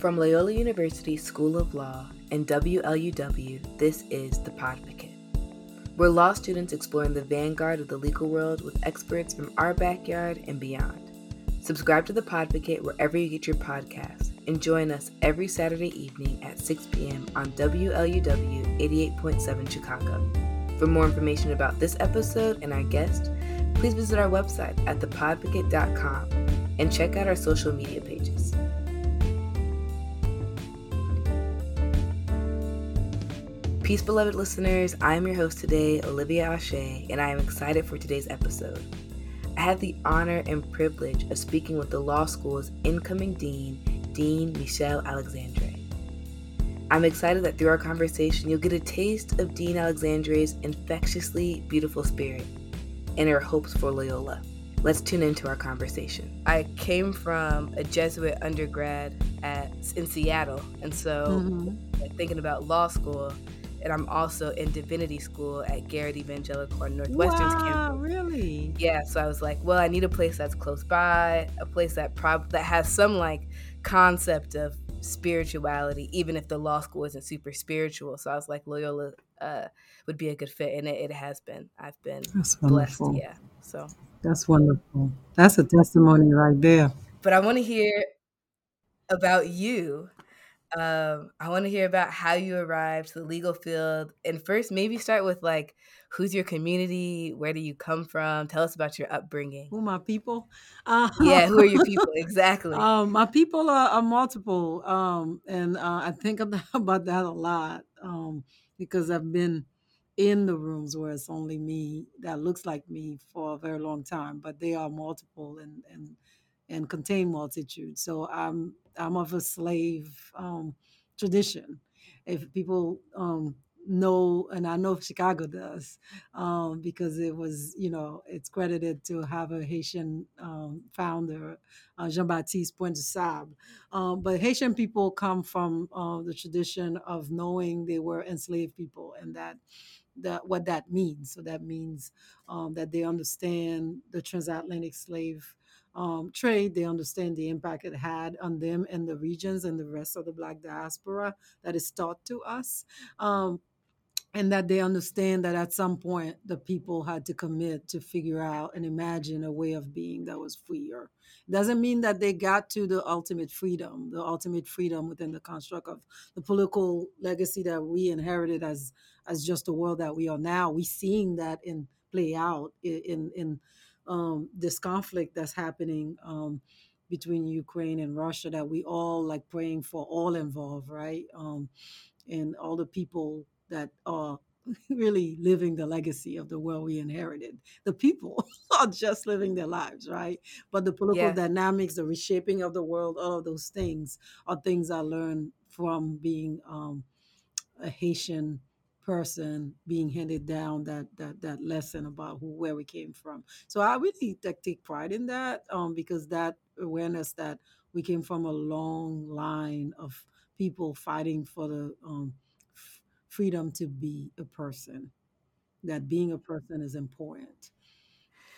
From Loyola University School of Law and WLUW, this is The Podvocate. We're law students exploring the vanguard of the legal world with experts from our backyard and beyond. Subscribe to The Podvocate wherever you get your podcasts and join us every Saturday evening at 6 p.m. on WLUW 88.7 Chicago. For more information about this episode and our guest, please visit our website at thepodvocate.com and check out our social media pages. Peace, beloved listeners. I am your host today, Olivia Ashé, and I am excited for today's episode. I had the honor and privilege of speaking with the law school's incoming dean, Dean Michèle Alexandre. I'm excited that through our conversation, you'll get a taste of Dean Alexandre's infectiously beautiful spirit and her hopes for Loyola. Let's tune into our conversation. I came from a Jesuit undergrad at in Seattle, and so mm-hmm. thinking about law school, and I'm also in divinity school at Garrett Evangelical Northwestern's wow, campus. really? Yeah, so I was like, well, I need a place that's close by, a place that prob that has some like concept of spirituality, even if the law school isn't super spiritual. So I was like, Loyola uh, would be a good fit, and it, it has been. I've been That's blessed. wonderful. Yeah, so That's wonderful. That's a testimony right there. but I want to hear about you. Um, I want to hear about how you arrived to the legal field, and first, maybe start with like, who's your community? Where do you come from? Tell us about your upbringing. Who my people? Uh, Yeah, who are your people exactly? um, my people are, are multiple, um, and uh, I think about, that a lot um, because I've been in the rooms where it's only me that looks like me for a very long time, but they are multiple and and and contain multitudes. So I'm I'm of a slave um, tradition. If people um, know, and I know Chicago does, um, because it was, you know, it's credited to have a Haitian um, founder, uh, Jean Baptiste Point de Sable. Um, but Haitian people come from uh, the tradition of knowing they were enslaved people, and that that what that means. So that means um, that they understand the transatlantic slave um, trade. They understand the impact it had on them and the regions and the rest of the Black diaspora that is taught to us. Um, and that they understand that at some point the people had to commit to figure out and imagine a way of being that was freer. Doesn't mean that they got to the ultimate freedom, the ultimate freedom within the construct of the political legacy that we inherited as as just the world that we are now. We're seeing that in play out in in, in um, this conflict that's happening um, between Ukraine and Russia that we all like praying for all involved, right? Um, and all the people that are really living the legacy of the world we inherited. The people are just living their lives, right? But the political Yeah. dynamics, the reshaping of the world, all of those things are things I learned from being um, a Haitian person being handed down that that that lesson about who where we came from. So I really take, pride in that um, because that awareness that we came from a long line of people fighting for the um, f- freedom to be a person. That being a person is important.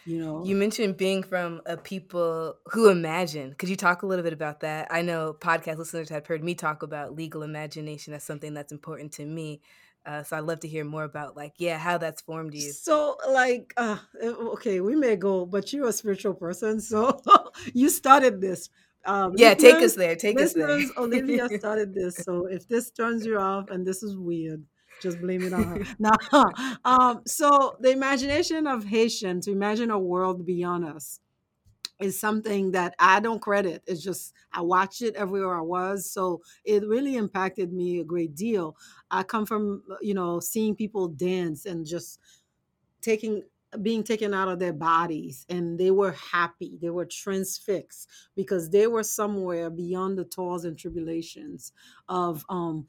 You know, You mentioned being from a people who imagine. Could you talk a little bit about that? I know podcast listeners have heard me talk about legal imagination as something that's important to me. Uh, so I'd love to hear more about, like, yeah, how that's formed you. So, like, uh, okay, we may go, but you're a spiritual person, so you started this. Um, Yeah, take us there. Take us there. Olivia started this. So if this turns you off and this is weird, just blame it on her. Now, um, so the imagination of Haitian to imagine a world beyond us is something that I don't credit. It's just I watched it everywhere I was, so it really impacted me a great deal. I come from you know seeing people dance and just taking being taken out of their bodies and they were happy they were transfixed because they were somewhere beyond the toils and tribulations of um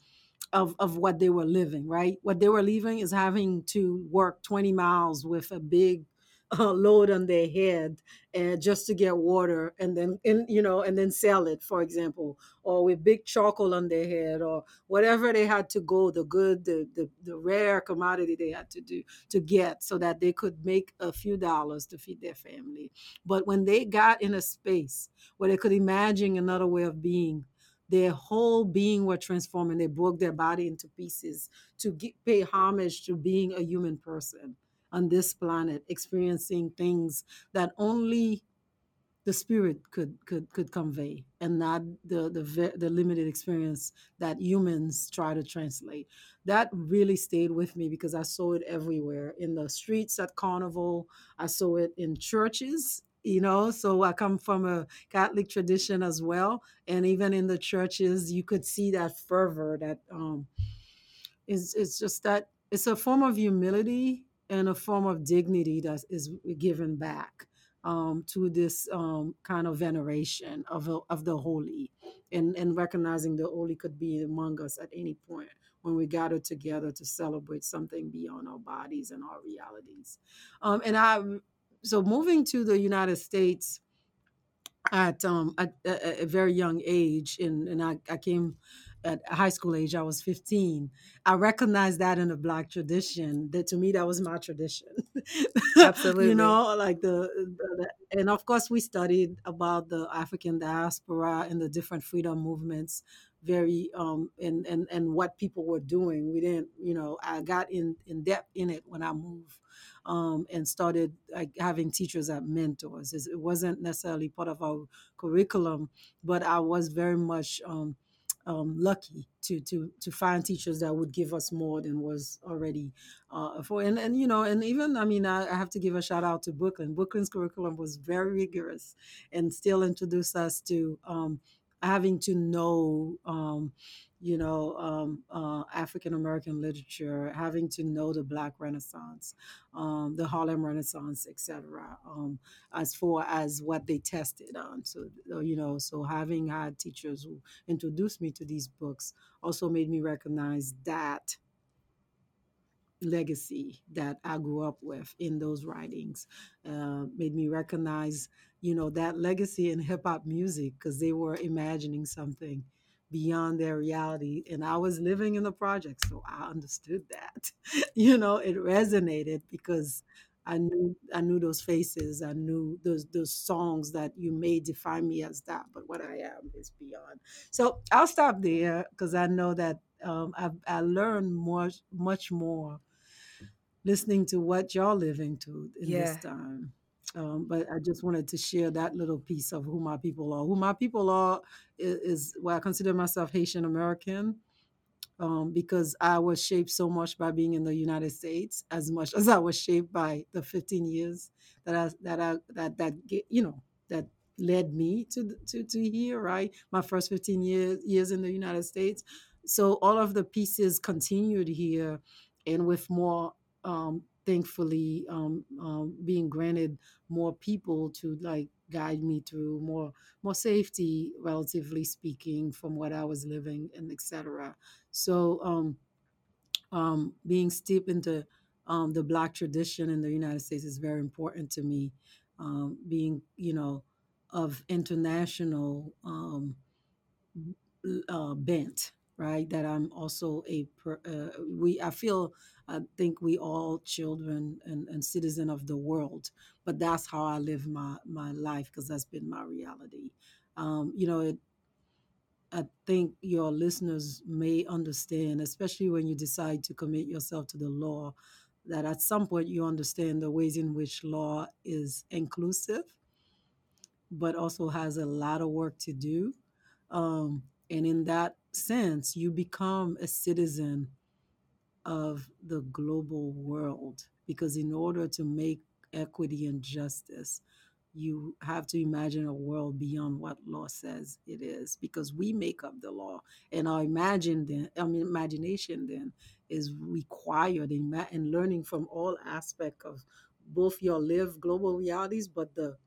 of of what they were living right what they were living is having to work 20 miles with a big uh, load on their head and just to get water and then and you know and then sell it for example or with big charcoal on their head or whatever they had to go the good the, the the rare commodity they had to do to get so that they could make a few dollars to feed their family. But when they got in a space where they could imagine another way of being their whole being were transformed and they broke their body into pieces to get, pay homage to being a human person on this planet experiencing things that only the spirit could could could convey and not the the the limited experience that humans try to translate. That really stayed with me because i saw it everywhere in the streets at carnival. I saw it in churches you know so i come from a catholic tradition as well. And even in the churches you could see that fervor that um is it's just that it's a form of humility and a form of dignity that is given back um, to this um, kind of veneration of, of the holy and, and recognizing the holy could be among us at any point when we gather together to celebrate something beyond our bodies and our realities. Um, and I, so moving to the United States at, um, at a very young age, and, and I, I came at high school age, I was 15. I recognized that in the black tradition. That to me, that was my tradition. Absolutely. you know, like the, the, and of course we studied about the African diaspora and the different freedom movements very um and and and what people were doing we didn't you know i got in in depth in it when i moved um, and started like having teachers as mentors it wasn't necessarily part of our curriculum but i was very much um, um, lucky to to to find teachers that would give us more than was already uh, for and and you know and even I mean I, I, have to give a shout out to Brooklyn. Brooklyn's curriculum was very rigorous and still introduced us to um, having to know um, you know, um, uh, African American literature, having to know the Black Renaissance, um, the Harlem Renaissance, etc., um, as far as what they tested on. So, uh, you know, so having had teachers who introduced me to these books also made me recognize that legacy that I grew up with in those writings. Uh, made me recognize, you know, that legacy in hip hop music because they were imagining something beyond their reality. And I was living in the project, so I understood that. you know, it resonated because I knew I knew those faces. I knew those those songs that you may define me as that, but what I am is beyond. So I'll stop there because I know that um, I I learned much much more listening to what y'all living to in Yeah. this time. Um, but I just wanted to share that little piece of who my people are. Who my people are is, is well, I consider myself Haitian American um, because I was shaped so much by being in the United States, as much as I was shaped by the 15 years that I that I that that you know that led me to to to here. Right, my first 15 years years in the United States. So all of the pieces continued here, and with more um, thankfully um, um, being granted more people to like guide me through more more safety relatively speaking from what i was living and etc so um, um, being steeped into um, the black tradition in the united states is very important to me. Um, being you know of international um, uh, bent right that i'm also a per, uh, we i feel I think we all children and, and citizen of the world, but that's how I live my my life because that's been my reality. Um, you know, it, I think your listeners may understand, especially when you decide to commit yourself to the law, that at some point you understand the ways in which law is inclusive, but also has a lot of work to do. Um, and in that sense, you become a citizen of the global world because in order to make equity and justice you have to imagine a world beyond what law says it is because we make up the law and our imagine then I mean, imagination then is required in, in learning from all aspect of both your lived global realities but the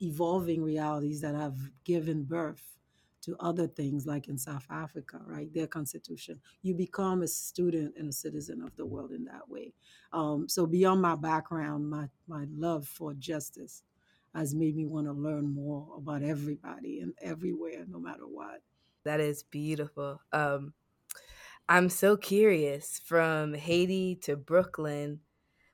evolving realities that have given birth to other things like in South Africa, right? Their constitution. You become a student and a citizen of the world in that way. Um, so beyond my background, my my love for justice has made me want to learn more about everybody and everywhere, no matter what. That is beautiful. Um, I'm so curious from Haiti to Brooklyn.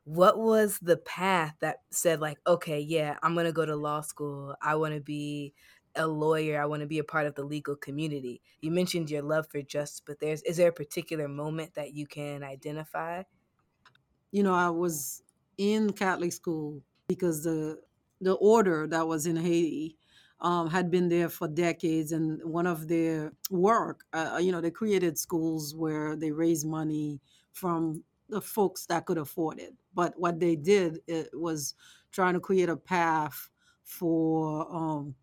What was the path that said, like, okay, yeah, I'm going to go to law school. I want to be a lawyer. I want to be a part of the legal community. You mentioned your love for justice, but there's is there a particular moment that you can identify? You know, I was in Catholic school because the the order that was in Haiti um, had been there for decades, and one of their work, uh, you know, they created schools where they raised money from the folks that could afford it. But what they did it was trying to create a path for um,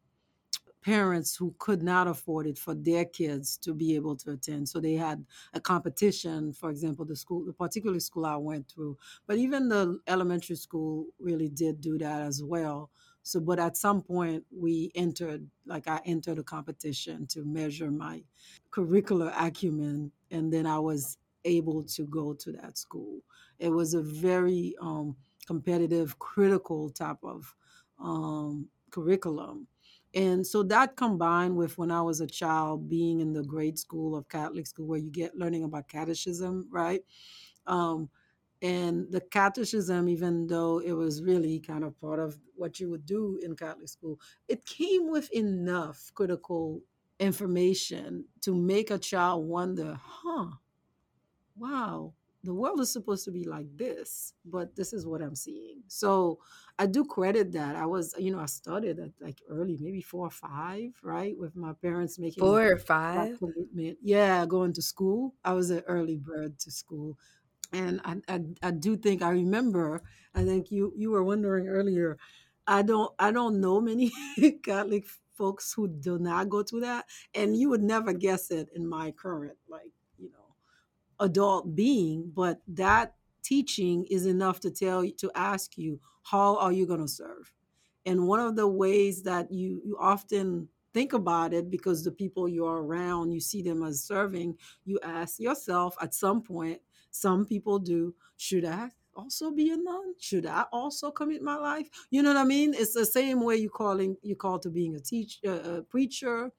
parents who could not afford it for their kids to be able to attend. So they had a competition, for example, the school, the particular school I went through, but even the elementary school really did do that as well. So, but at some point we entered, like I entered a competition to measure my curricular acumen, and then I was able to go to that school. It was a very um, competitive, critical type of um, curriculum and so that combined with when I was a child being in the grade school of Catholic school where you get learning about catechism, right? Um, and the catechism, even though it was really kind of part of what you would do in Catholic school, it came with enough critical information to make a child wonder, huh, wow, the world is supposed to be like this, but this is what I'm seeing. So I do credit that. I was, you know, I started at like early, maybe four or five, right? With my parents making four or five. commitment. Yeah, going to school. I was an early bird to school. And I, I, I do think I remember, I think you you were wondering earlier, I don't I don't know many Catholic folks who do not go to that. And you would never guess it in my current like, adult being, but that teaching is enough to tell you to ask you how are you going to serve? And one of the ways that you you often think about it because the people you're around you see them as serving you ask yourself at some point some people do should i also be a nun? Should i also commit my life? You know what i mean? It's the same way you calling you call to being a teacher a preacher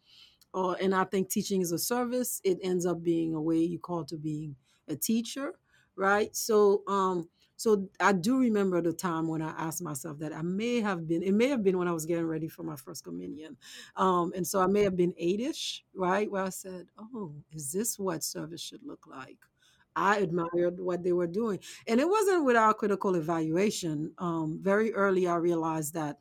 or and I think teaching is a service. It ends up being a way you call to being a teacher, right? So um so I do remember the time when I asked myself that I may have been, it may have been when I was getting ready for my first communion. Um, and so I may have been eight-ish, right? Where I said, Oh, is this what service should look like? I admired what they were doing. And it wasn't without critical evaluation. Um, very early I realized that,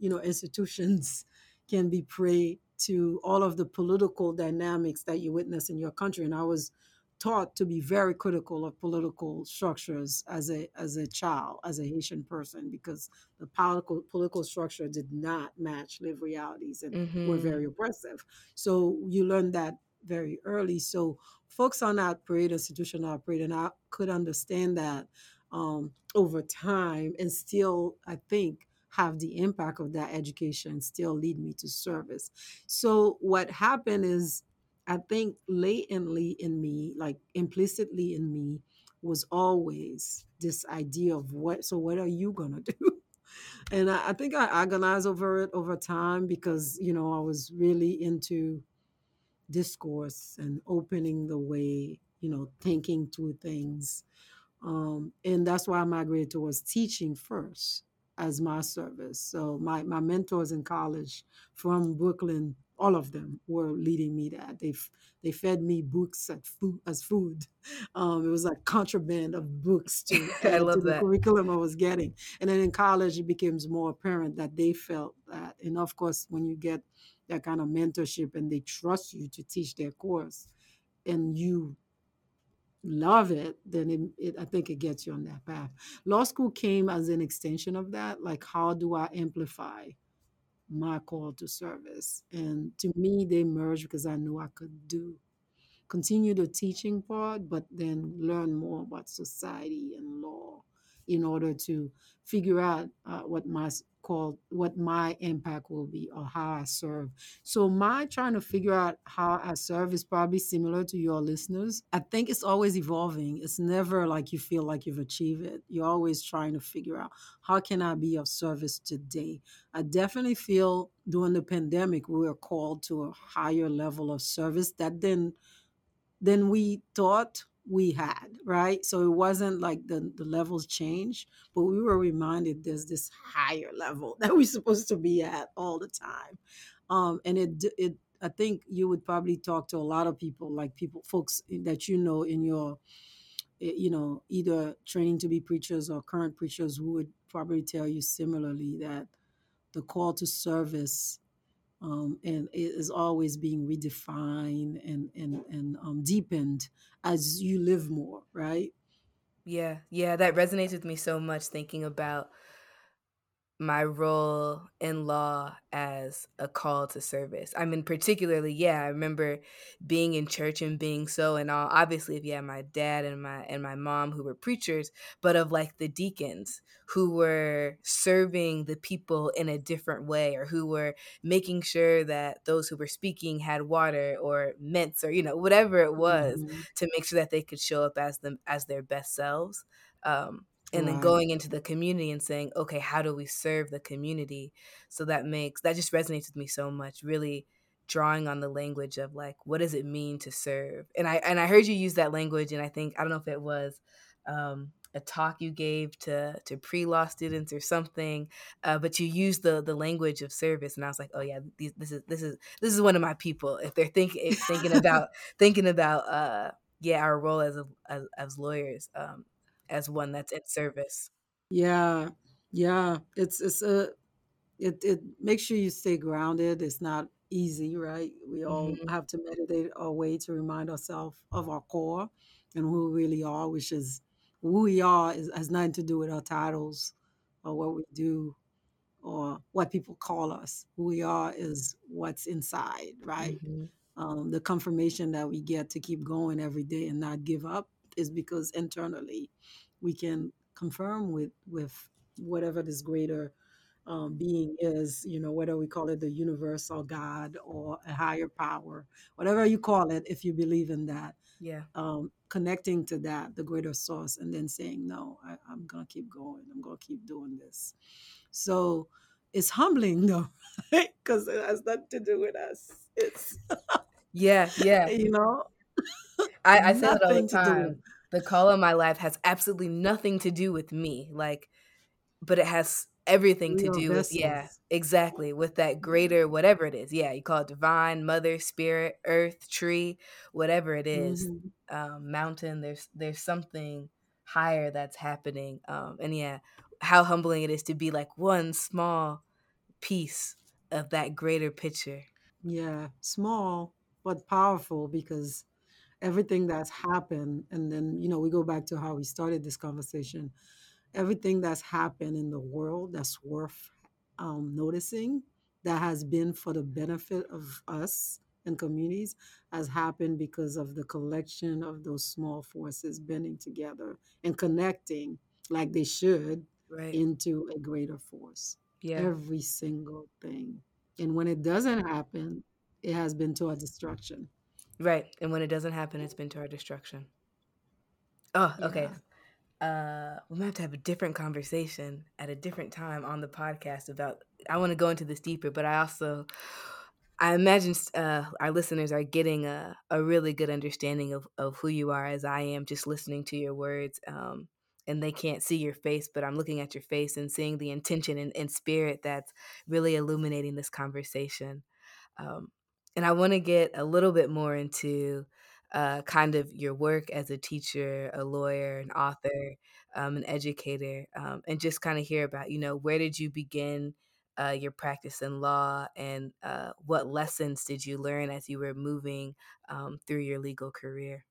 you know, institutions can be prey to all of the political dynamics that you witness in your country. And I was taught to be very critical of political structures as a as a child, as a Haitian person, because the political political structure did not match live realities and mm-hmm. were very oppressive. So you learn that very early. So folks are not prayed, institutions are prayed, and I could understand that um, over time, and still, I think have the impact of that education still lead me to service. So what happened is I think latently in me, like implicitly in me, was always this idea of what so what are you gonna do? And I, I think I agonized over it over time because, you know, I was really into discourse and opening the way, you know, thinking through things. Um, and that's why I migrated towards teaching first as my service. So my, my mentors in college from Brooklyn, all of them were leading me that. They they fed me books at food, as food. Um, it was like contraband of books to, I love to the that. curriculum I was getting. And then in college, it becomes more apparent that they felt that. And of course, when you get that kind of mentorship and they trust you to teach their course, and you love it, then it, it, I think it gets you on that path. Law school came as an extension of that. Like, how do I amplify my call to service? And to me, they merged because I knew I could do continue the teaching part, but then learn more about society and law in order to figure out uh, what my called what my impact will be or how I serve. So my trying to figure out how I serve is probably similar to your listeners. I think it's always evolving. It's never like you feel like you've achieved it. You're always trying to figure out how can I be of service today. I definitely feel during the pandemic we were called to a higher level of service that then than we thought we had, right? So it wasn't like the, the levels changed, but we were reminded there's this higher level that we're supposed to be at all the time. um, and it it I think you would probably talk to a lot of people, like people, folks that you know in your, eh, you know, either training to be preachers or current preachers who would probably tell you similarly that the call to service um, and it is always being redefined and and and um, deepened as you live more, right? Yeah, yeah, that resonates with me so much thinking about my role in law as a call to service. I mean, particularly, yeah, I remember being in church and being so and all. Obviously, if you had my dad and my and my mom who were preachers, but of like the deacons who were serving the people in a different way, or who were making sure that those who were speaking had water or mints or you know whatever it was hmm to make sure that they could show up as them as their best selves. Um, and then going into the community and saying okay how do we serve the community? So that makes that just resonates with me so much really drawing on the language of like what does it mean to serve? And i and i heard you use that language and i think i don't know if it was um, a talk you gave to to pre-law students or something uh, but you used the the language of service and i was like oh yeah these, this is this is this is one of my people. If they're thinking thinking about thinking about uh yeah our role as a, as, as lawyers um as one that's in service. Yeah, yeah. It's it's a it it makes sure you stay grounded. It's not easy, right? We all Mhm, have to meditate our way to remind ourselves of our core and who we really are, which is who we are is, has nothing to do with our titles or what we do or what people call us. Who we are is what's inside, right? mhm. Um, the confirmation that we get to keep going every day and not give up is because internally we can confirm with with whatever this greater um, being is, you know, whether we call it the universe or God or a higher power, whatever you call it, if you believe in that, Yeah. um, connecting to that, the greater source, and then saying, no, I, I'm going to keep going. I'm going to keep doing this. So it's humbling, though, because it has nothing to do with us. It's, Yeah, yeah. you know, I I say that all the nothing to do with time. The call of my life has absolutely nothing to do with me, like, but it has everything we to do with yeah, exactly, with that greater whatever it is. Yeah, you call it divine, mother, spirit, earth, tree, whatever it is, hmm um, mountain, there's there's something higher that's happening. Um, and yeah, how humbling it is to be like one small piece of that greater picture. Yeah, small but powerful because everything that's happened, and then, you know, we go back to how we started this conversation. Everything that's happened in the world that's worth um, noticing, that has been for the benefit of us and communities, has happened because of the collection of those small forces bending together and connecting like they should Right. into a greater force. Yeah. Every single thing. And when it doesn't happen, it has been to our destruction. Right. And when it doesn't happen, it's been to our destruction. Oh, okay. Yeah. Uh, we might have to have a different conversation at a different time on the podcast about. I want to go into this deeper, but I also, I imagine uh, our listeners are getting a, a really good understanding of, of who you are as I am just listening to your words. Um, and they can't see your face, but I'm looking at your face and seeing the intention and, and spirit that's really illuminating this conversation. Um, and I want to get a little bit more into uh, kind of your work as a teacher, a lawyer, an author, um, an educator, um, and just kind of hear about, you know, where did you begin uh, your practice in law and uh, what lessons did you learn as you were moving um, through your legal career?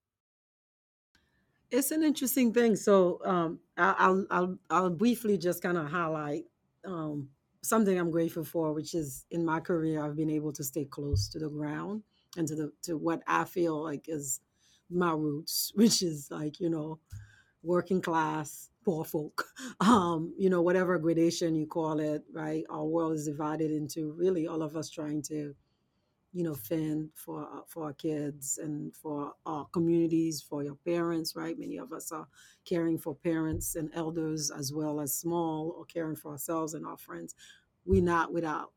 It's an interesting thing. So um, I- I'll, I'll, I'll briefly just kind of highlight um, something I'm grateful for, which is in my career, I've been able to stay close to the ground and to the to what I feel like is my roots, which is like you know working class poor folk um you know whatever gradation you call it right? Our world is divided into really all of us trying to you know fend for uh, for our kids and for our communities for your parents right many of us are caring for parents and elders as well as small or caring for ourselves and our friends we're not without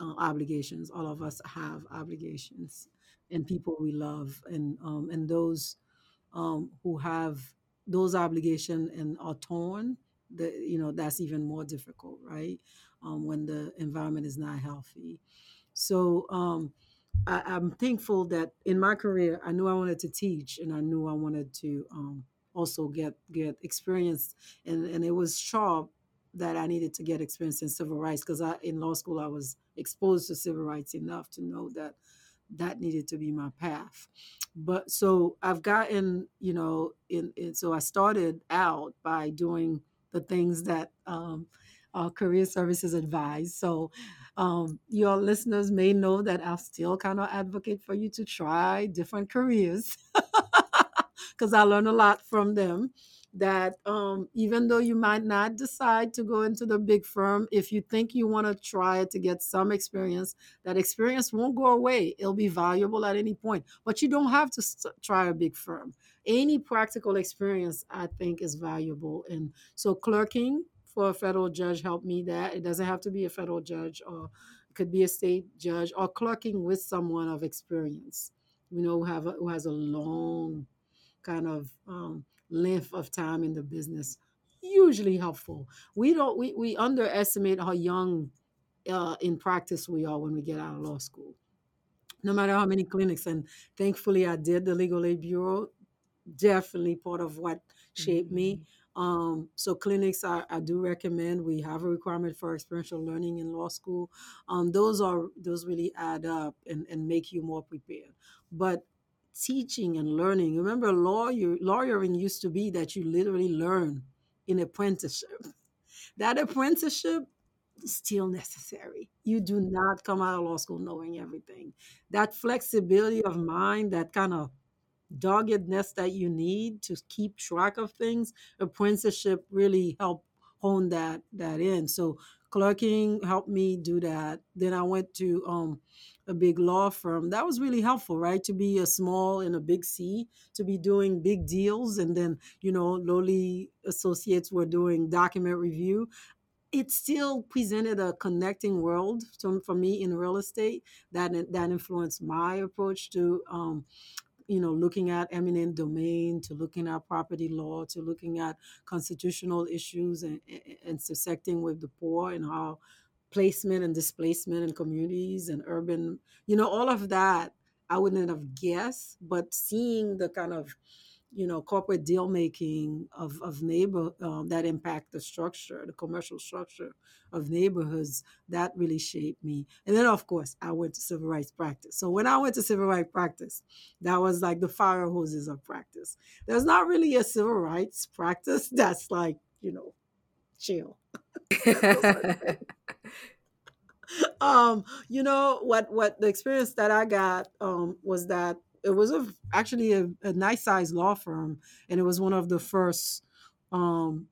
uh, obligations all of us have obligations and people we love and um and those um, who have those obligations and are torn, the, you know, that's even more difficult, right? Um, when the environment is not healthy. So um, I, I'm thankful that in my career, I knew I wanted to teach, and I knew I wanted to um, also get get experience, and and it was sharp that I needed to get experience in civil rights because I in law school I was exposed to civil rights enough to know that that needed to be my path. But so I've gotten, you know, in, in so I started out by doing the things that um, career services advise. So um, your listeners may know that I'll still kind of advocate for you to try different careers because I learned a lot from them. That um, even though you might not decide to go into the big firm, if you think you want to try it to get some experience, that experience won't go away. It'll be valuable at any point, but you don't have to st- try a big firm. Any practical experience, I think, is valuable. And so, clerking for a federal judge helped me that. It doesn't have to be a federal judge, or it could be a state judge, or clerking with someone of experience, you know, who, have a, who has a long kind of um, length of time in the business usually helpful we don't we, we underestimate how young uh, in practice we are when we get out of law school no matter how many clinics and thankfully i did the legal aid bureau definitely part of what shaped me Mhm. Um, so clinics I, I do recommend we have a requirement for experiential learning in law school. Um, those are those really add up and, and make you more prepared. But teaching and learning remember lawyer lawyering used to be that you literally learn in apprenticeship. That apprenticeship is still necessary. You do not come out of law school knowing everything. That flexibility of mind that kind of doggedness that you need to keep track of things apprenticeship really helped hone that that in. So clerking helped me do that. Then i went to um a big law firm. That was really helpful right? To be a small and a big c to be doing big deals and then you know lowly associates were doing document review. It still presented a connecting world to, for me in real estate that that influenced my approach to um, you know, looking at eminent domain, to looking at property law, to looking at constitutional issues and, and intersecting with the poor and how placement and displacement in communities and urban, you know, all of that I wouldn't have guessed, but seeing the kind of you know corporate deal making of of neighbor um, that impact the structure the commercial structure of neighborhoods that really shaped me. And then of course i went to civil rights practice. So when i went to civil rights practice that was like the fire hoses of practice. There's not really a civil rights practice that's like you know chill. Um you know what what the experience that i got um was that it was a, actually a, a nice sized law firm and it was one of the first um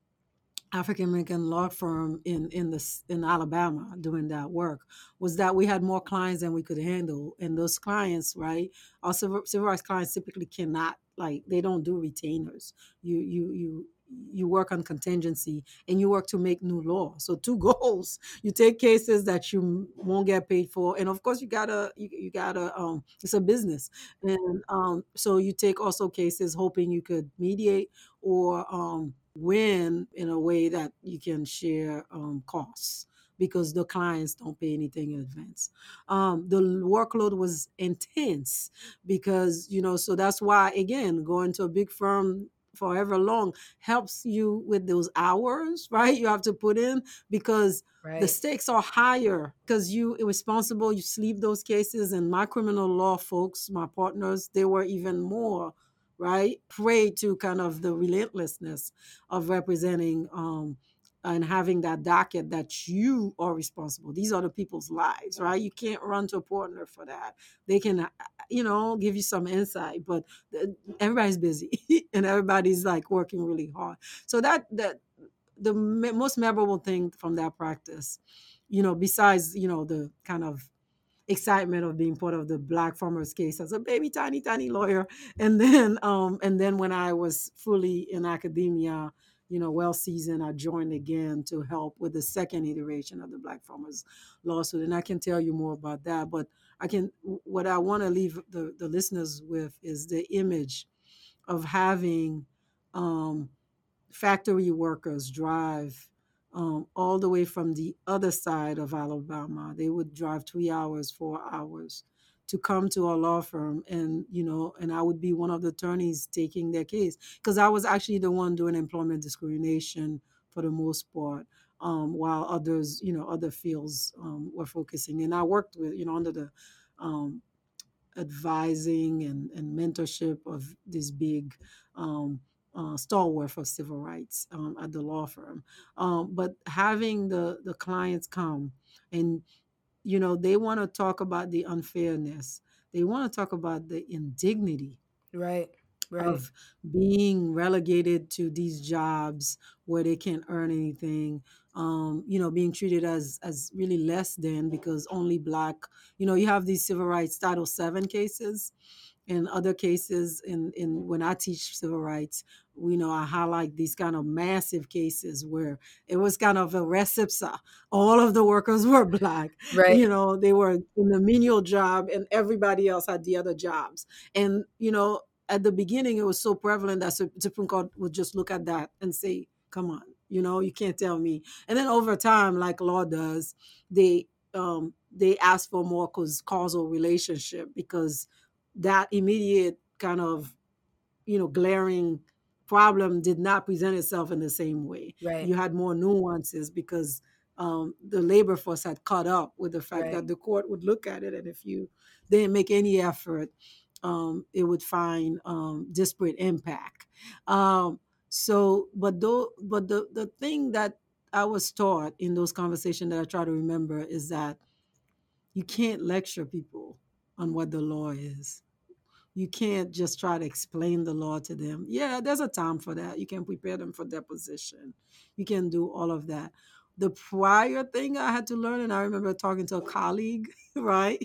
African American law firm in in the in Alabama doing that work was that we had more clients than we could handle, and those clients, right, our civil, civil rights clients typically cannot like they don't do retainers. You you you you work on contingency and you work to make new law. So two goals: you take cases that you won't get paid for, and of course you gotta you, you gotta um it's a business, and um so you take also cases hoping you could mediate or um win in a way that you can share um, costs because the clients don't pay anything in advance. Um, the workload was intense because, you know, so that's why, again, going to a big firm forever long helps you with those hours, right? You have to put in because right. the stakes are higher because you responsible, you sleep those cases. And my criminal law folks, my partners, they were even more right? Prey to kind of the relentlessness of representing um, and having that docket that you are responsible. These are the people's lives, right? You can't run to a partner for that. They can, uh, you know, give you some insight, but everybody's busy and everybody's like working really hard. So that that the most memorable thing from that practice, you know, besides you know the kind of excitement of being part of the black farmers case as a baby tiny tiny lawyer and then um and then when i was fully in academia you know well seasoned i joined again to help with the second iteration of the black farmers lawsuit and i can tell you more about that but i can what i want to leave the, the listeners with is the image of having um, factory workers drive um, all the way from the other side of Alabama. They would drive three hours, four hours to come to our law firm and you know and i would be one of the attorneys taking their case because i was actually the one doing employment discrimination for the most part um, while others you know other fields um, were focusing and i worked with you know under the um, advising and, and mentorship of this big um, uh, stalwart for civil rights um, at the law firm. Um, but having the, the clients come and, you know, they want to talk about the unfairness, they want to talk about the indignity Right. Right. of being relegated to these jobs where they can't earn anything um, you know being treated as as really less than because only black you know you have these civil rights title 7 cases in other cases in in when i teach civil rights we know i highlight these kind of massive cases where it was kind of a res ipsa all of the workers were black right. you know they were in the menial job and everybody else had the other jobs and you know at the beginning it was so prevalent that Sup- Supreme Court would just look at that and say, "Come on, you know, you can't tell me." And then over time, like law does, they um, they ask for more cause causal relationship because that immediate kind of you know glaring problem did not present itself in the same way. Right. You had more nuances because um, the labor force had caught up with the fact Right. that the court would look at it, and if you didn't make any effort, um, it would find um, disparate impact. Um, so, but though, but the the thing that I was taught in those conversations that I try to remember is that you can't lecture people on what the law is. You can't just try to explain the law to them. Yeah, there's a time for that. You can prepare them for deposition. You can do all of that. The prior thing I had to learn, and I remember talking to a colleague, right?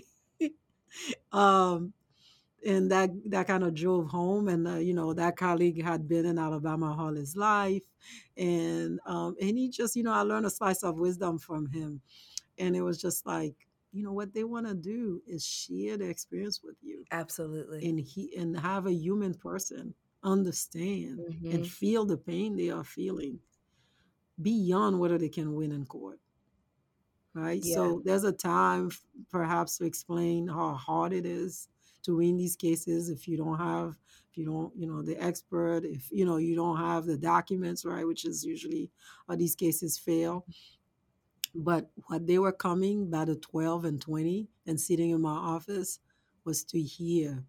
um, and that that kind of drove home and uh, you know that colleague had been in alabama all his life and um and he just you know i learned a slice of wisdom from him and it was just like you know what they want to do is share the experience with you Absolutely. and he and have a human person understand Mhm. and feel the pain they are feeling beyond whether they can win in court right Yeah. so there's a time perhaps to explain how hard it is to win these cases if you don't have if you don't you know the expert if you know you don't have the documents right which is usually how these cases fail but what they were coming by the 12 and 20 and sitting in my office was to hear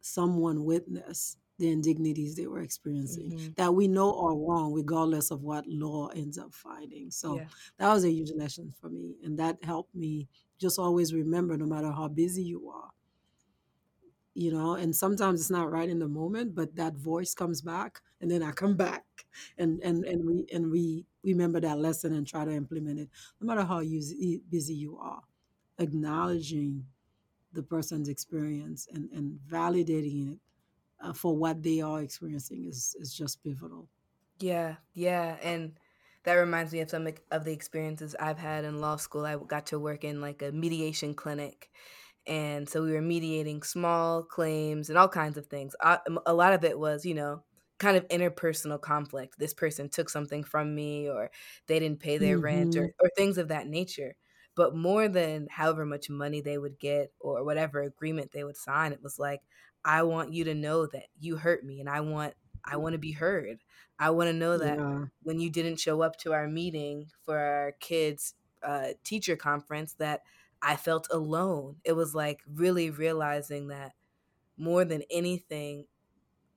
someone witness the indignities they were experiencing Mhm. that we know are wrong regardless of what law ends up finding so Yeah. that was a huge lesson for me and that helped me just always remember no matter how busy you are you know and sometimes it's not right in the moment but that voice comes back and then i come back and and and we and we remember that lesson and try to implement it no matter how busy you are acknowledging the person's experience and and validating it uh, for what they are experiencing is is just pivotal Yeah, yeah, and that reminds me of some of the experiences I've had in law school. I got to work in like a mediation clinic, and so we were mediating small claims and all kinds of things. A lot of it was, you know, kind of interpersonal conflict. This person took something from me, or they didn't pay their rent, hmm or or things of that nature. But more than however much money they would get or whatever agreement they would sign, it was like, I want you to know that you hurt me, and I want I want to be heard. I want to know that yeah when you didn't show up to our meeting for our kids' uh, teacher conference that I felt alone. It was like really realizing that more than anything,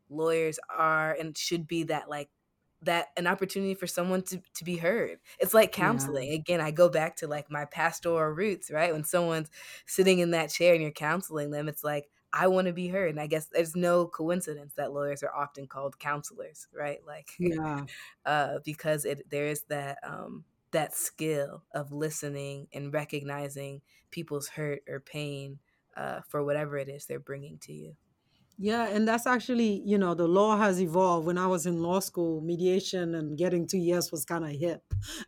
lawyers are and should be that like that an opportunity for someone to, to be heard. It's like yeah counseling. Again, I go back to like my pastoral roots, right? When someone's sitting in that chair and you're counseling them, it's like I want to be heard. And I guess there's no coincidence that lawyers are often called counselors, right? Like yeah uh, because it there is that um, that skill of listening and recognizing people's hurt or pain uh, for whatever it is they're bringing to you. Yeah, and that's actually, you know, the law has evolved. When I was in law school, mediation and getting to yes was kind of hip.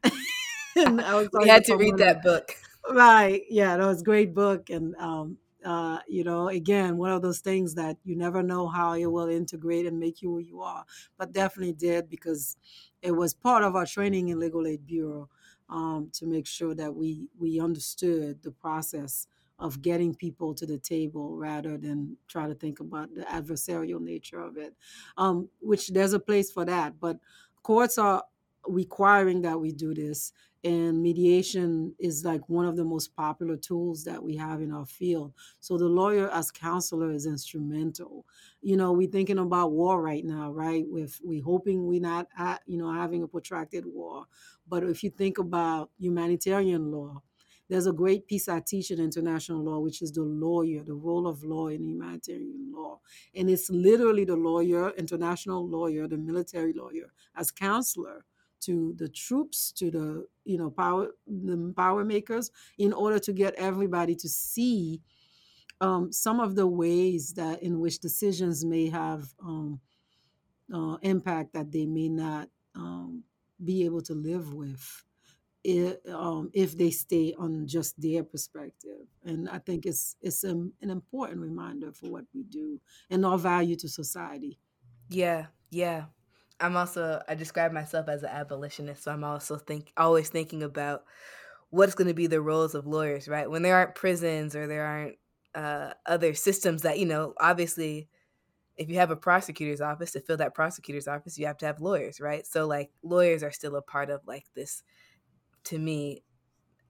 and I was We had to to read that book. right? Yeah, that was a great book, and um, Uh, you know, again, one of those things that you never know how it will integrate and make you who you are, but definitely did because it was part of our training in Legal Aid Bureau um, to make sure that we we understood the process of getting people to the table rather than try to think about the adversarial nature of it. Um, which there's a place for that, but courts are requiring that we do this and mediation is like one of the most popular tools that we have in our field. So the lawyer as counselor is instrumental. You know we're thinking about war right now right? With we hoping we're not at, you know having a protracted war. But if you think about humanitarian law there's a great piece I teach in international law, which is the lawyer, the role of law in humanitarian law. And it's literally the lawyer, international lawyer, the military lawyer, as counselor to the troops, to the you know power the power makers, in order to get everybody to see um, some of the ways that in which decisions may have um, uh, impact that they may not um, be able to live with if, um, if they stay on just their perspective. And I think it's it's a, an important reminder for what we do and our value to society. Yeah, yeah. I'm also I describe myself as an abolitionist, so I'm also think always thinking about what's going to be the roles of lawyers, right? When there aren't prisons or there aren't uh, other systems that you know, obviously, if you have a prosecutor's office to fill that prosecutor's office, you have to have lawyers, right? So like lawyers are still a part of like this, to me,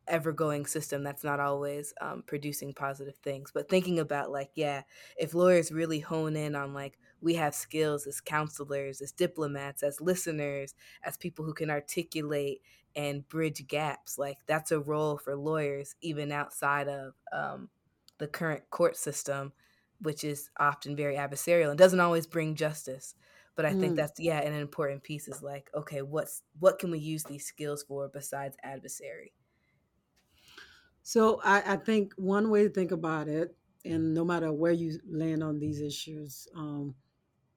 ever going system that's not always um, producing positive things. But thinking about like, yeah, if lawyers really hone in on like we have skills as counselors, as diplomats, as listeners, as people who can articulate and bridge gaps. Like that's a role for lawyers, even outside of um, the current court system, which is often very adversarial and doesn't always bring justice. But I mm. think that's yeah, an important piece is like, okay, what's what can we use these skills for besides adversary? So I, I think one way to think about it, and no matter where you land on these issues, um,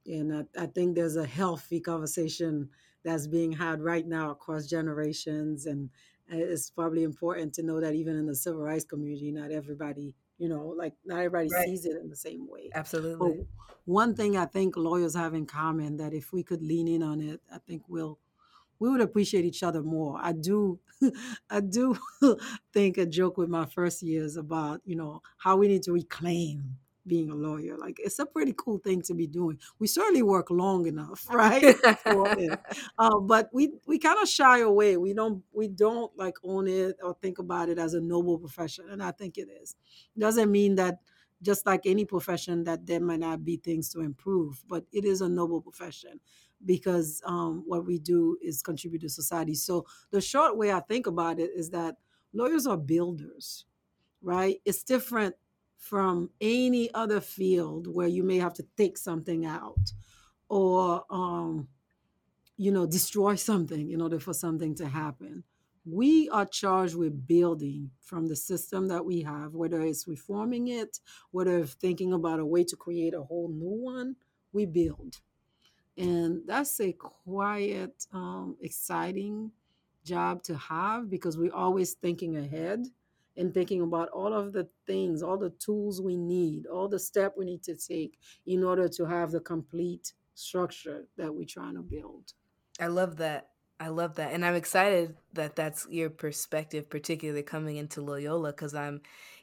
and I, I think there's a healthy conversation that's being had right now across generations. And it's probably important to know that even in the civil rights community, not everybody, you know, like not everybody right. sees it in the same way. Absolutely. But one thing I think lawyers have in common that if we could lean in on it, I think we'll we would appreciate each other more. I do, I do think a joke with my first years about you know how we need to reclaim being a lawyer. Like it's a pretty cool thing to be doing. We certainly work long enough, right? uh, but we we kind of shy away. We don't we don't like own it or think about it as a noble profession, and I think it is. Doesn't mean that just like any profession that there might not be things to improve, but it is a noble profession because um, what we do is contribute to society. So the short way I think about it is that lawyers are builders, right? It's different from any other field where you may have to take something out or um, you know destroy something in order for something to happen. We are charged with building from the system that we have whether it's reforming it whether it's thinking about a way to create a whole new one we build. And that's a quiet um, exciting job to have because we're always thinking ahead and thinking about all of the things, all the tools we need, all the step we need to take in order to have the complete structure that we're trying to build. I love that. I love that. And I'm excited that that's your perspective, particularly coming into Loyola, because I'm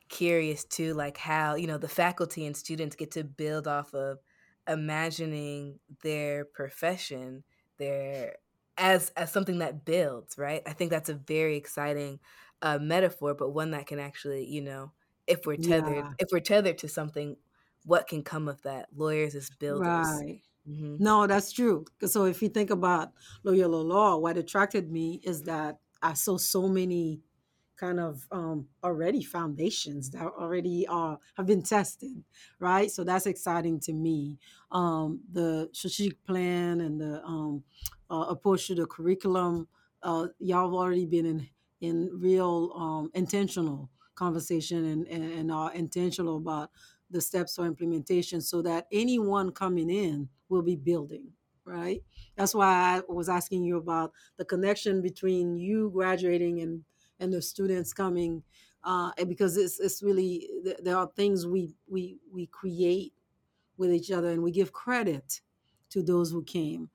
curious too, like how, you know, the faculty and students get to build off of imagining their profession, their as as something that builds, right? I think that's a very exciting a metaphor, but one that can actually, you know, if we're tethered, yeah. if we're tethered to something, what can come of that? Lawyers as builders. Right. Mm-hmm. No, that's true. So if you think about Loyola Law, what attracted me is that I saw so many kind of um, already foundations that already are have been tested, right? So that's exciting to me. Um, the strategic plan and the um, uh, approach to the curriculum, uh, y'all have already been in in real um, intentional conversation and, and, and are intentional about the steps for implementation so that anyone coming in will be building right? That's why i was asking you about the connection between you graduating and and the students coming uh, because it's it's really there are things we we we create with each other and we give credit to those who came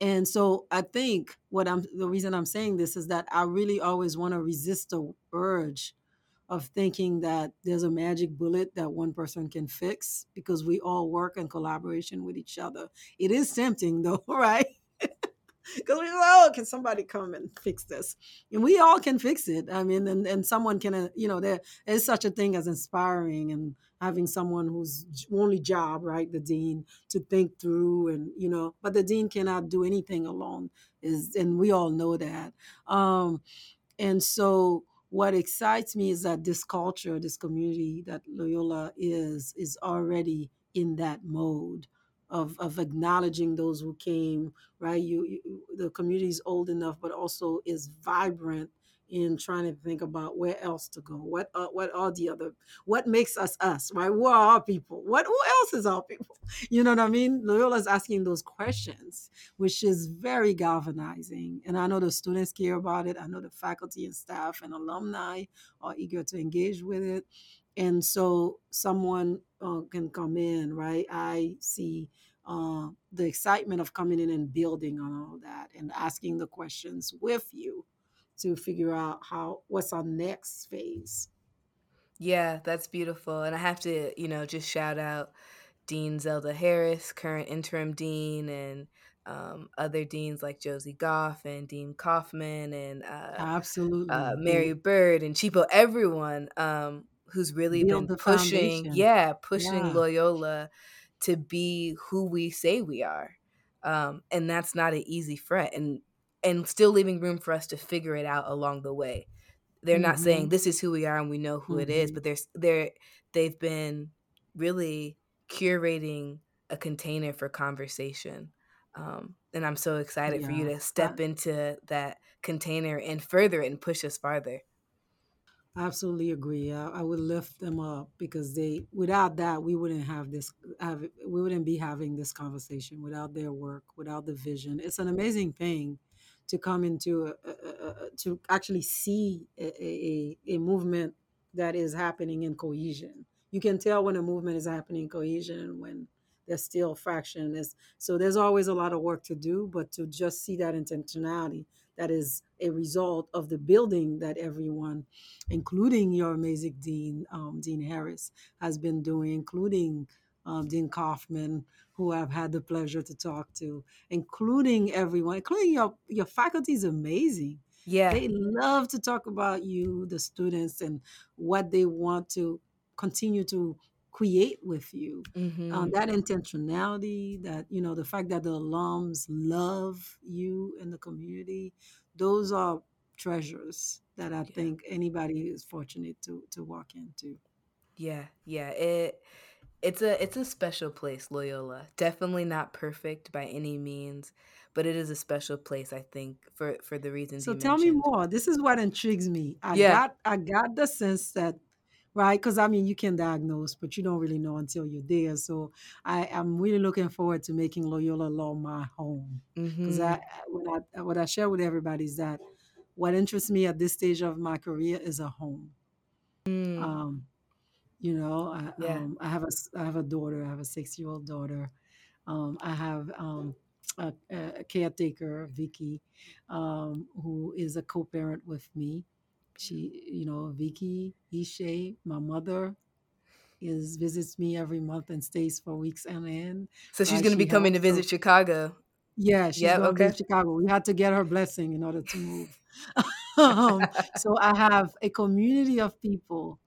and so i think what i'm the reason i'm saying this is that i really always want to resist the urge of thinking that there's a magic bullet that one person can fix because we all work in collaboration with each other. It is tempting though right because we go, oh, can somebody come and fix this? And we all can fix it. I mean, and, and someone can, uh, you know, there is such a thing as inspiring and having someone whose only job, right, the dean, to think through and, you know, but the dean cannot do anything alone is, and we all know that. Um, and so what excites me is that this culture, this community that Loyola is, is already in that mode of of acknowledging those who came right? You, you the community is old enough but also is vibrant in trying to think about where else to go. What uh, what are the other what makes us us right? Who are our people? What who else is our people? You know what i mean? Loyola is asking those questions which is very galvanizing. And i know the students care about it. I know the faculty and staff and alumni are eager to engage with it and so someone uh, can come in right? I see uh, the excitement of coming in and building on all that and asking the questions with you to figure out how what's our next phase. Yeah that's beautiful and i have to you know just shout out dean zelda harris current interim dean and um, other deans like Josie Gough and Dean Kaufman and uh, absolutely uh, Mary Bird and Chipo, everyone um, who's really Build been pushing, foundation. yeah, pushing yeah. Loyola to be who we say we are. Um, and that's not an easy front and and still leaving room for us to figure it out along the way. They're mm-hmm. not saying mm-hmm. this is who we are and we know who mm-hmm. it is, mm-hmm. but there's they're they've been really curating a container for conversation. Um, and I'm so excited yeah. for you to step into that container and further it and push us farther. Absolutely agree. I, I, would lift them up because they, without that, we wouldn't have this, have we wouldn't be having this conversation without their work, without the vision. It's an amazing thing to come into a, a, a, to actually see a, a movement that is happening in cohesion. You can tell when a movement is happening in cohesion when there's still fraction. So there's always a lot of work to do, but to just see that intentionality that is a result of the building that everyone, including your amazing Dean, um, Dean Harris, has been doing, including um, Dean Kaufman, who I've had the pleasure to talk to, including everyone, including your your faculty is amazing. Yeah, they love to talk about you, the students, and what they want to continue to create with you mm-hmm. um, that intentionality that you know the fact that the alums love you in the community those are treasures that i yeah. think anybody is fortunate to to walk into yeah yeah it it's a it's a special place loyola definitely not perfect by any means but it is a special place i think for for the reasons so tell mentioned. me more this is what intrigues me i yeah. got i got the sense that right? Because I mean, you can diagnose, but you don't really know until you're there. So I am really looking forward to making Loyola Law my home. Because mm-hmm. I, what I what I share with everybody is that what interests me at this stage of my career is a home. Mm. Um, you know, I, yeah. um, I have a I have a daughter. I have a six year old daughter. Um, I have um, a, a, caretaker, Vicky, um, who is a co-parent with me she, you know, Vicky, Ishe, my mother, is visits me every month and stays for weeks and end. So she's going to be coming to visit Chicago. Yeah, she's yep, going okay. to Chicago. We had to get her blessing in order to move. um, so I have a community of people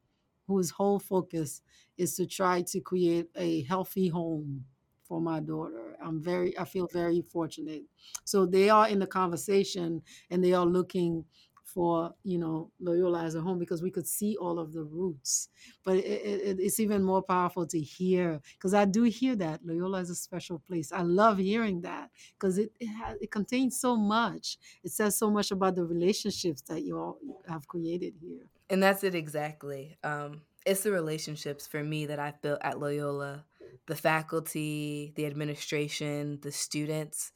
whose whole focus is to try to create a healthy home for my daughter. I'm very, I feel very fortunate. So they are in the conversation and they are looking for you know Loyola as a home because we could see all of the roots. But it, it, it's even more powerful to hear because I do hear that Loyola is a special place. I love hearing that because it it, it contains so much. It says so much about the relationships that you all have created here. And that's it exactly. Um, it's the relationships for me that I've built at Loyola, the faculty, the administration, the students.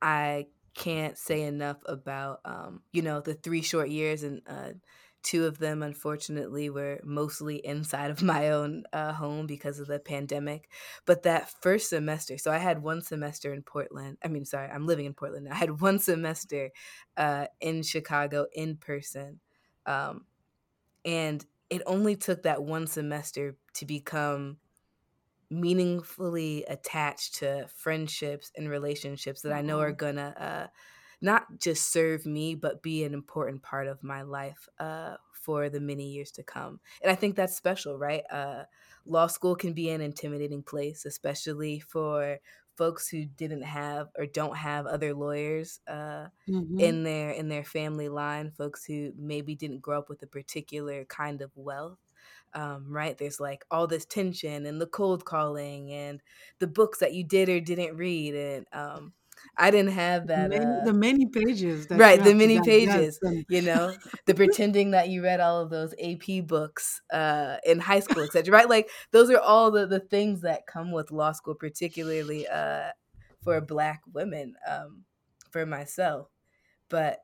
I can't say enough about um, you know the three short years and uh, Two of them, unfortunately, were mostly inside of my own uh, home because of the pandemic. But that first semester, so I had one semester in Portland. I mean, sorry, I'm living in Portland. I had one semester uh, in Chicago in person. Um, and it only took that one semester to become meaningfully attached to friendships and relationships that I know are gonna uh, not just serve me, but be an important part of my life uh, for the many years to come. And I think that's special, right? Uh, law school can be an intimidating place, especially for folks who didn't have or don't have other lawyers uh, mm-hmm. in their in their family line, folks who maybe didn't grow up with a particular kind of wealth um, right? There's like all this tension and the cold calling and the books that you did or didn't read. And um, I didn't have that. Many, uh, the many pages. right, the many pages. You know, the pretending that you read all of those AP books uh, in high school, etc. Right, like those are all the the things that come with law school, particularly uh, for Black women. Um, for myself, but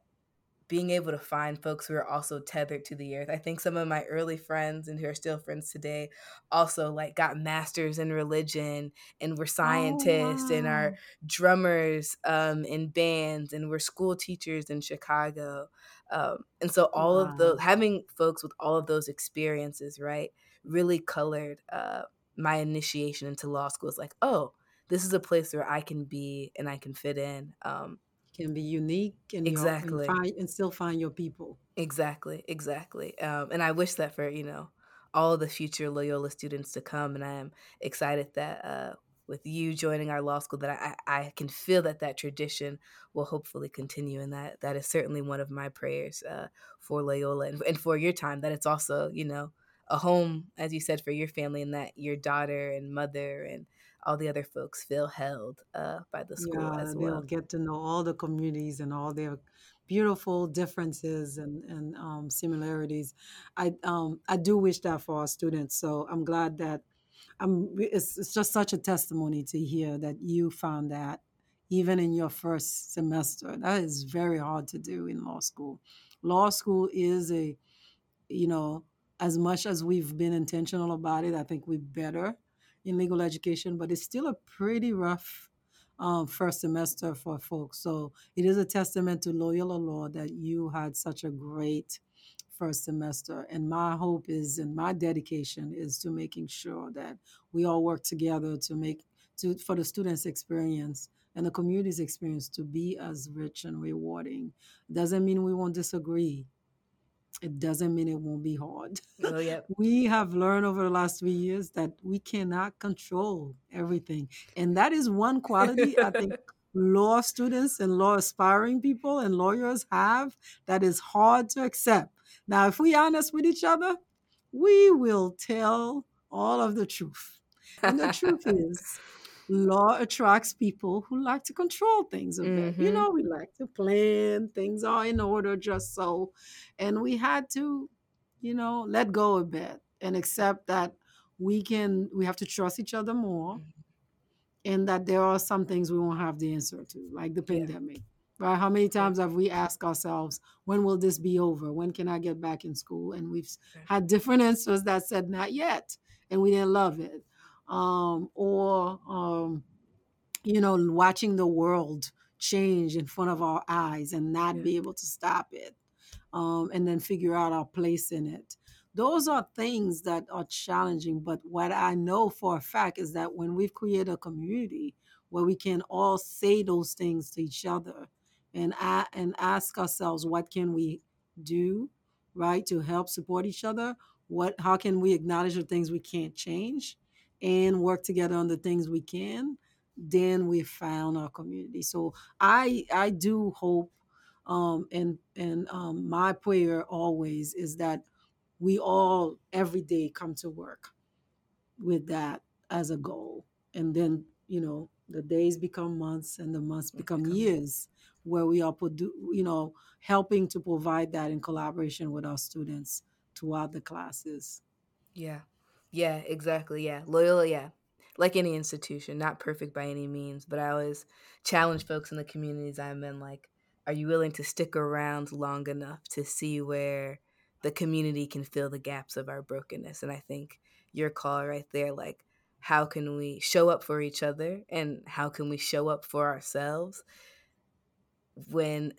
being able to find folks who are also tethered to the earth. I think some of my early friends and who are still friends today also like got masters in religion and were oh, scientists oh, wow. and are drummers um, in bands and were school teachers in Chicago. Um, and so all wow. of the having folks with all of those experiences, right, really colored uh, my initiation into law school. It's like, oh, this is a place where I can be and I can fit in. Um, can be unique and exactly and, find, and still find your people. Exactly, exactly. Um, and I wish that for you know all the future Loyola students to come, and I am excited that uh, with you joining our law school, that I, I can feel that that tradition will hopefully continue, and that that is certainly one of my prayers uh, for Loyola and, and for your time. That it's also you know a home, as you said, for your family, and that your daughter and mother and all the other folks feel held uh, by the school yeah, as well. They'll get to know all the communities and all their beautiful differences and, and um, similarities. I um, I do wish that for our students. So I'm glad that I'm. It's, it's just such a testimony to hear that you found that even in your first semester. That is very hard to do in law school. Law school is a, you know, as much as we've been intentional about it, I think we're better in legal education, but it's still a pretty rough um, first semester for folks. So it is a testament to Loyola Law that you had such a great first semester. And my hope is, and my dedication is to making sure that we all work together to make to for the students' experience and the community's experience to be as rich and rewarding. Doesn't mean we won't disagree it doesn't mean it won't be hard. Oh, yeah. we have learned over the last three years that we cannot control everything. And that is one quality I think law students and law aspiring people and lawyers have that is hard to accept. Now, if we're honest with each other, we will tell all of the truth. And the truth is, law attracts people who like to control things a bit. Mm-hmm. You know, we like to plan, things are in order just so. And we had to, you know, let go a bit and accept that we can, we have to trust each other more mm-hmm. and that there are some things we won't have the answer to, like the pandemic. Yeah. Right? How many times have we asked ourselves, when will this be over? When can I get back in school? And we've had different answers that said, not yet. And we didn't love it um, or um, you know watching the world change in front of our eyes and not yeah. be able to stop it um, and then figure out our place in it. Those are things that are challenging but what i know for a fact is that when we've created a community where we can all say those things to each other and, and ask ourselves what can we do right to help support each other? What how can we acknowledge the things we can't change and work together on the things we can, then we found our community. So I I do hope um, and and um, my prayer always is that we all every day come to work with that as a goal, and then you know the days become months and the months become years where we are you know helping to provide that in collaboration with our students throughout the classes. Yeah, yeah, exactly. Yeah. Loyola, yeah. Like any institution, not perfect by any means, but I always challenge folks in the communities I'm in like, are you willing to stick around long enough to see where the community can fill the gaps of our brokenness. And I think your call right there, like, how can we show up for each other and how can we show up for ourselves when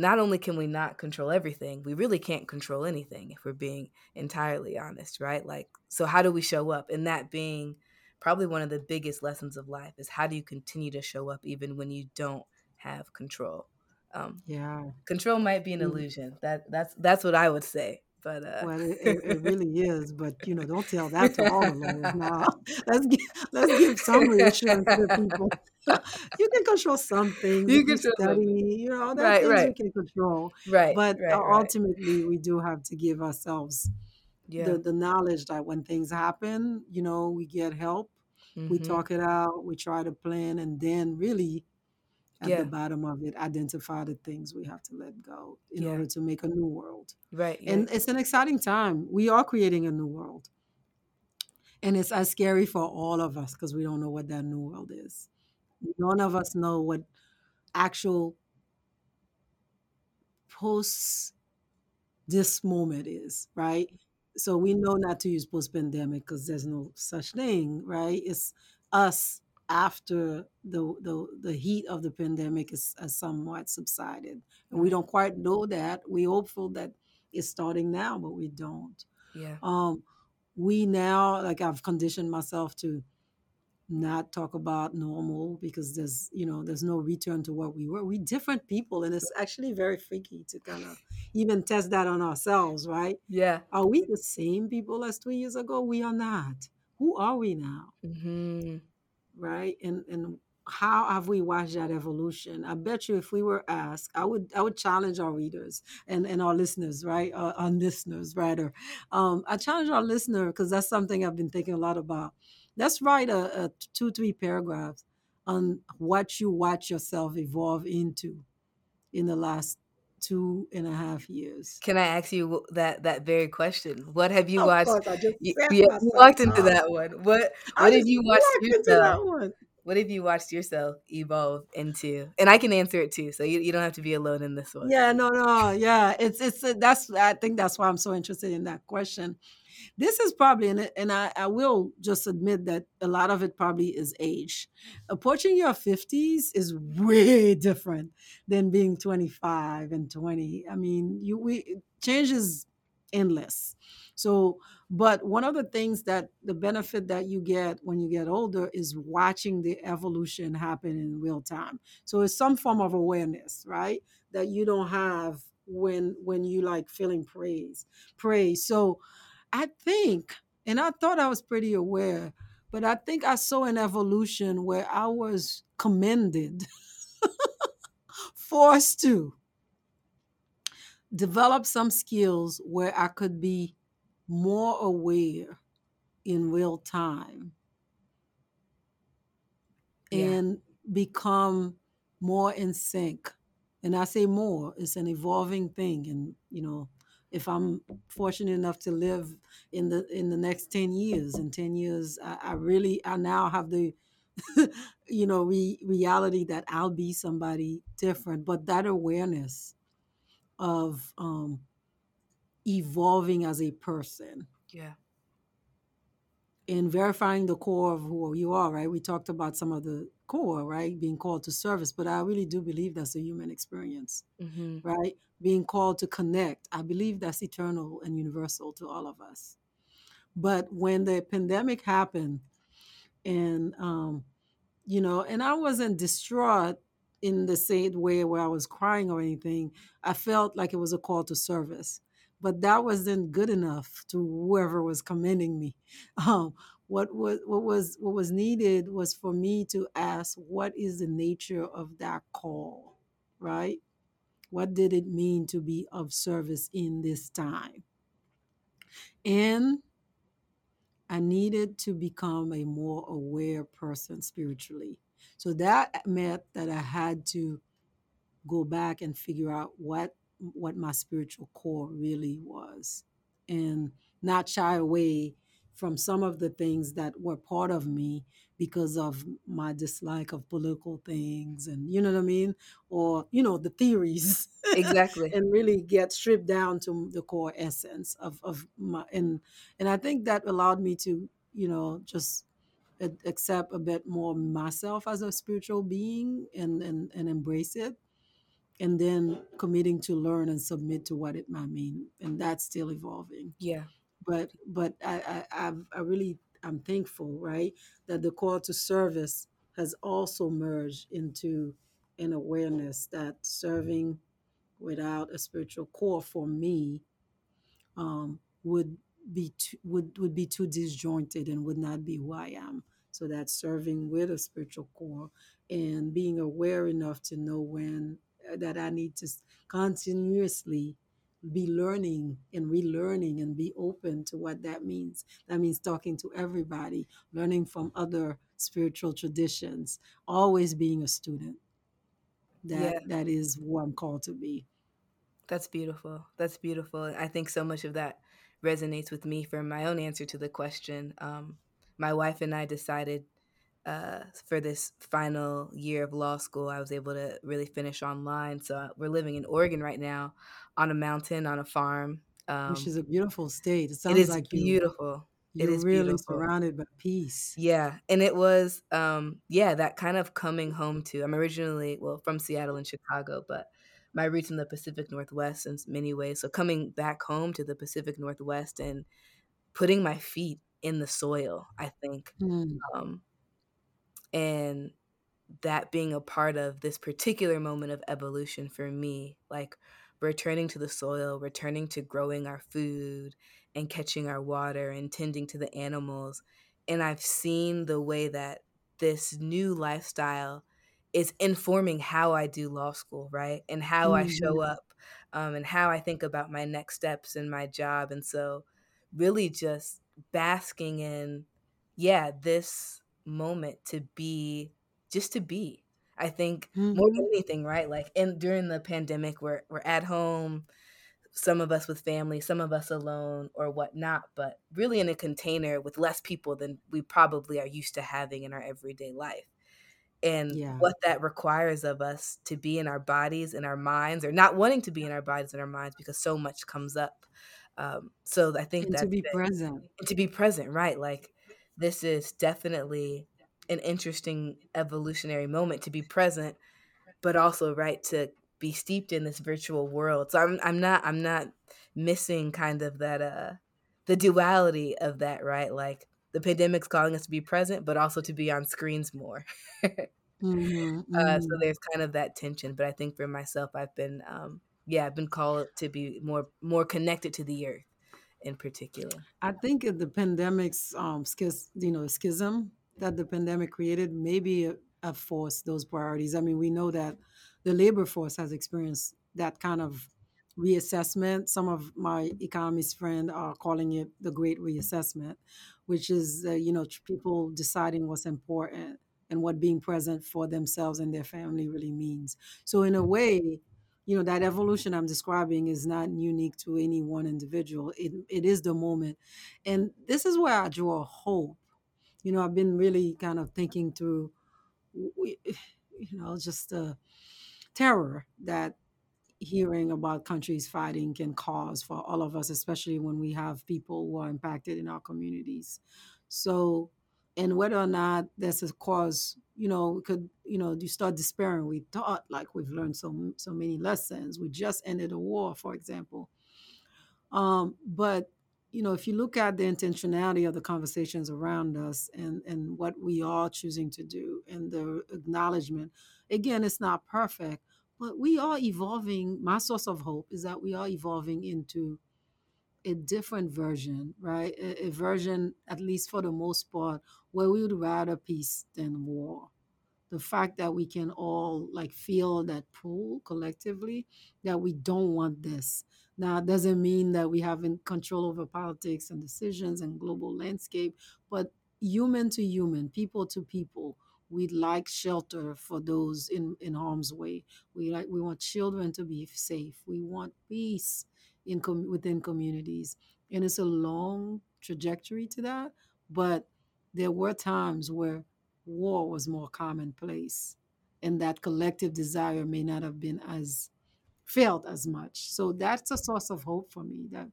not only can we not control everything, we really can't control anything if we're being entirely honest, right? Like, so how do we show up? And that being probably one of the biggest lessons of life is how do you continue to show up even when you don't have control? Um, Yeah. control might be an Mm. illusion. That that's that's what I would say. But uh, Well, it, it, really is, but you know, don't tell that to all the lawyers. Now, let's give let's give some reassurance to people. you can control some things you control study. something. You know, there Right, things we right, can control, right, but right, uh, right. ultimately, we do have to give ourselves Yeah. the the knowledge that when things happen, you know, we get help, we hmm talk it out, we try to plan, and then really at the bottom of it, identify the things we have to let go in Yeah. order to make a new world. Right. Yeah. And it's an exciting time. We are creating a new world. And it's as scary for all of us because we don't know what that new world is. None of us know what actual post this moment is, right? So we know not to use post pandemic because there's no such thing, right? It's us after the the, the heat of the pandemic is, has somewhat subsided. And we don't quite know that. We're hopeful that it's starting now, but we don't. Yeah. Um, we now, like I've conditioned myself to not talk about normal because there's you know there's no return to what we were. We different people and it's actually very freaky to kind of even test that on ourselves right? Yeah. are we the same people as two years ago? We are not. Who are we now? Hmm right? And and how have we watched that evolution? I bet you if we were asked i would i would challenge our readers and and our listeners right? Uh, our listeners rather. Um i challenge our listener because that's something i've been thinking a lot about let's write a, a two three paragraphs on what you watch yourself evolve into in the last two and a half years Can I ask you that that very question? What have you of watched? course i just You, you walked into that one. What What have you watched yourself? that one What have you watched yourself evolve into? And I can answer it too, so you, you don't have to be alone in this one. Yeah, no, no, yeah. It's it's uh, that's I think that's why I'm so interested in that question. This is probably and and I, I will just admit that a lot of it probably is age. Approaching your 50s is way different than being 25 and 20. I mean, you we change is endless. So, but one of the things that the benefit that you get when you get older is watching the evolution happen in real time. So it's some form of awareness, right? That you don't have when when you like feeling praise, praise. So I think, and I thought I was pretty aware, but I think I saw an evolution where I was commended, forced to develop some skills where I could be more aware in real time Yeah. and become more in sync. And I say more, it's an evolving thing. And, you know, if I'm fortunate enough to live in the in the next 10 years, in 10 years, I, I really I now have the you know re, reality that I'll be somebody different. But that awareness of um evolving as a person Yeah. in verifying the core of who you are, right? We talked about some of the core, right? Being called to service, but I really do believe that's a human experience, hmm right? Being called to connect. I believe that's eternal and universal to all of us. But when the pandemic happened, and um, you know, and I wasn't distraught in the same way where I was crying or anything. I felt like it was a call to service, but that wasn't good enough to whoever was commending me. Um, what was what was what was needed was for me to ask, what is the nature of that call, right? What did it mean to be of service in this time? And I needed to become a more aware person spiritually. So that meant that I had to go back and figure out what what my spiritual core really was and not shy away from some of the things that were part of me because of my dislike of political things and you know what I mean? Or, you know, the theories. Exactly. and really get stripped down to the core essence of, of my and and I think that allowed me to, you know, just accept a bit more myself as a spiritual being and, and, and embrace it and then committing to learn and submit to what it might mean and that's still evolving Yeah. but but i i I've, i really i'm thankful right that the call to service has also merged into an awareness that serving without a spiritual core for me um, would be too, would would be too disjointed and would not be who I am. So that serving with a spiritual core and being aware enough to know when uh, that I need to continuously be learning and relearning and be open to what that means. That means talking to everybody, learning from other spiritual traditions, always being a student. That Yeah. that is who I'm called to be. That's beautiful. That's beautiful. I think so much of that resonates with me for my own answer to the question. Um, my wife and I decided uh, for this final year of law school, I was able to really finish online. So uh, we're living in Oregon right now on a mountain, on a farm. Which Um, is a beautiful state. It it sounds is like you beautiful. It you're is really beautiful. surrounded by peace. Yeah, and it was um yeah, that kind of coming home to. I'm originally well from Seattle and Chicago, but my roots in the Pacific Northwest in many ways. So coming back home to the Pacific Northwest and putting my feet in the soil, I think. Mm, Um and that being a part of this particular moment of evolution for me, like returning to the soil, returning to growing our food and catching our water and tending to the animals. And I've seen the way that this new lifestyle is informing how I do law school, right? And how I mhm, show up um, and how I think about my next steps in my job. And so, really just basking in, yeah, this moment to be just to be. I think more than mhm. anything, right? Like and during the pandemic, we're we're at home, some of us with family, some of us alone or whatnot, but really in a container with less people than we probably are used to having in our everyday life. And Yeah. what that requires of us to be in our bodies and our minds, or not wanting to be in our bodies and our minds because so much comes up. Um, so I think And to be present. to be present, right? Like this is definitely an interesting evolutionary moment to be present, but also right to be steeped in this virtual world. So I'm I'm not I'm not missing kind of that uh the duality of that, right? Like the pandemic's calling us to be present, but also to be on screens more. Mhm, uh, so mhm. there's kind of that tension. But I think for myself, I've been um yeah, I've been called to be more more connected to the earth in particular. I think the pandemic's um schism, you know, schism that the pandemic created maybe have forced those priorities. I mean, we know that the labor force has experienced that kind of reassessment. Some of my economist friends are calling it the great reassessment, which is uh, you know people deciding what's important and what being present for themselves and their family really means. So in a way, you know that evolution i'm describing is not unique to any one individual. It, it is the moment. And this is where i draw hope. You know i've been really kind of thinking through you know just the terror that hearing about countries fighting can cause for all of us, especially when we have people who are impacted in our communities. So, and whether or not that's a cause, you know, could, you know, you start despairing. We thought like we've learned so so many lessons. We just ended a war, for example. Um, but you know, if you look at the intentionality of the conversations around us and and what we are choosing to do and the acknowledgement, again, it's not perfect, but we are evolving. My source of hope is that we are evolving into a different version, right? A, a version, at least for the most part, where we would rather peace than war. The fact that we can all like feel that pull collectively that we don't want this. Now it doesn't mean that we haven't control over politics and decisions and global landscape but human to human people to people we'd like shelter for those in, in harm's way. We like we want children to be safe. We want peace in com- within communities and it's a long trajectory to that but there were times where war was more commonplace and that collective desire may not have been as felt as much. So that's a source of hope for me that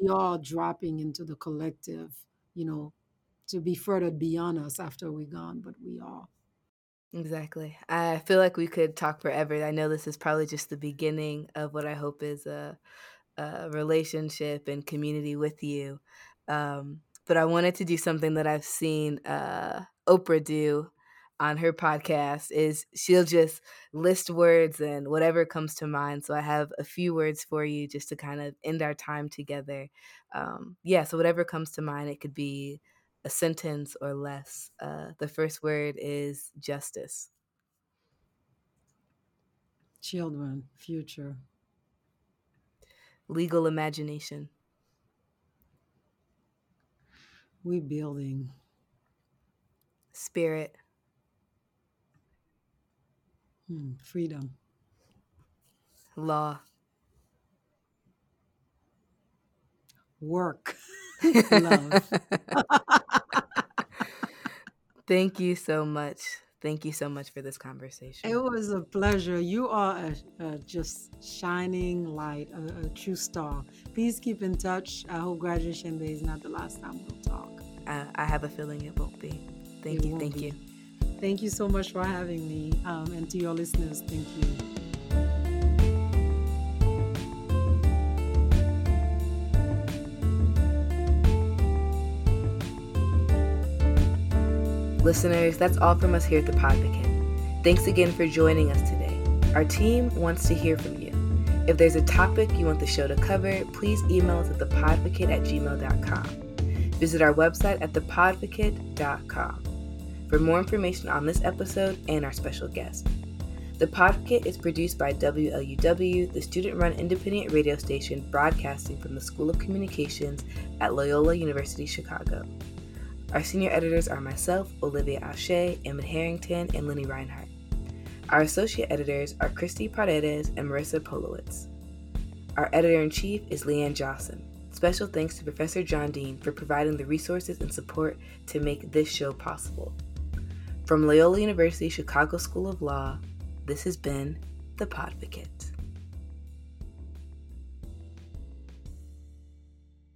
we are dropping into the collective, you know, to be furthered beyond us after we're gone, but we are. Exactly. I feel like we could talk forever. I know this is probably just the beginning of what I hope is a, relationship and community with you. Um, but I wanted to do something that I've seen uh, Oprah do on her podcast is she'll just list words and whatever comes to mind. So I have a few words for you just to kind of end our time together. Um, yeah, so whatever comes to mind, it could be a sentence or less. Uh, the first word is justice. Children, future. Legal imagination. We building. Spirit. Hmm, freedom. Law. Work. Love. Thank you so much. Thank you so much for this conversation. It was a pleasure. You are a, a just shining light, a, a, true star. Please keep in touch. I hope graduation day is not the last time we'll talk. I, I have a feeling it won't be. Thank it you. Thank be. you. Thank you so much for having me. Um, and to your listeners, thank you. Listeners, that's all from us here at the Podvocate. Thanks again for joining us today. Our team wants to hear from you. If there's a topic you want the show to cover, please email us at thepodvocate at gmail.com. Visit our website at thepodvocate.com for more information on this episode and our special guest. The Podvocate is produced by WLUW, the student run independent radio station broadcasting from the School of Communications at Loyola University Chicago. Our senior editors are myself, Olivia Ashé, Emmett Harrington, and Lenny Reinhardt. Our associate editors are Christy Paredes and Marissa Polowitz. Our editor in chief is Leanne Johnson. Special thanks to Professor John Dean for providing the resources and support to make this show possible. From Loyola University Chicago School of Law, this has been The Podvocate.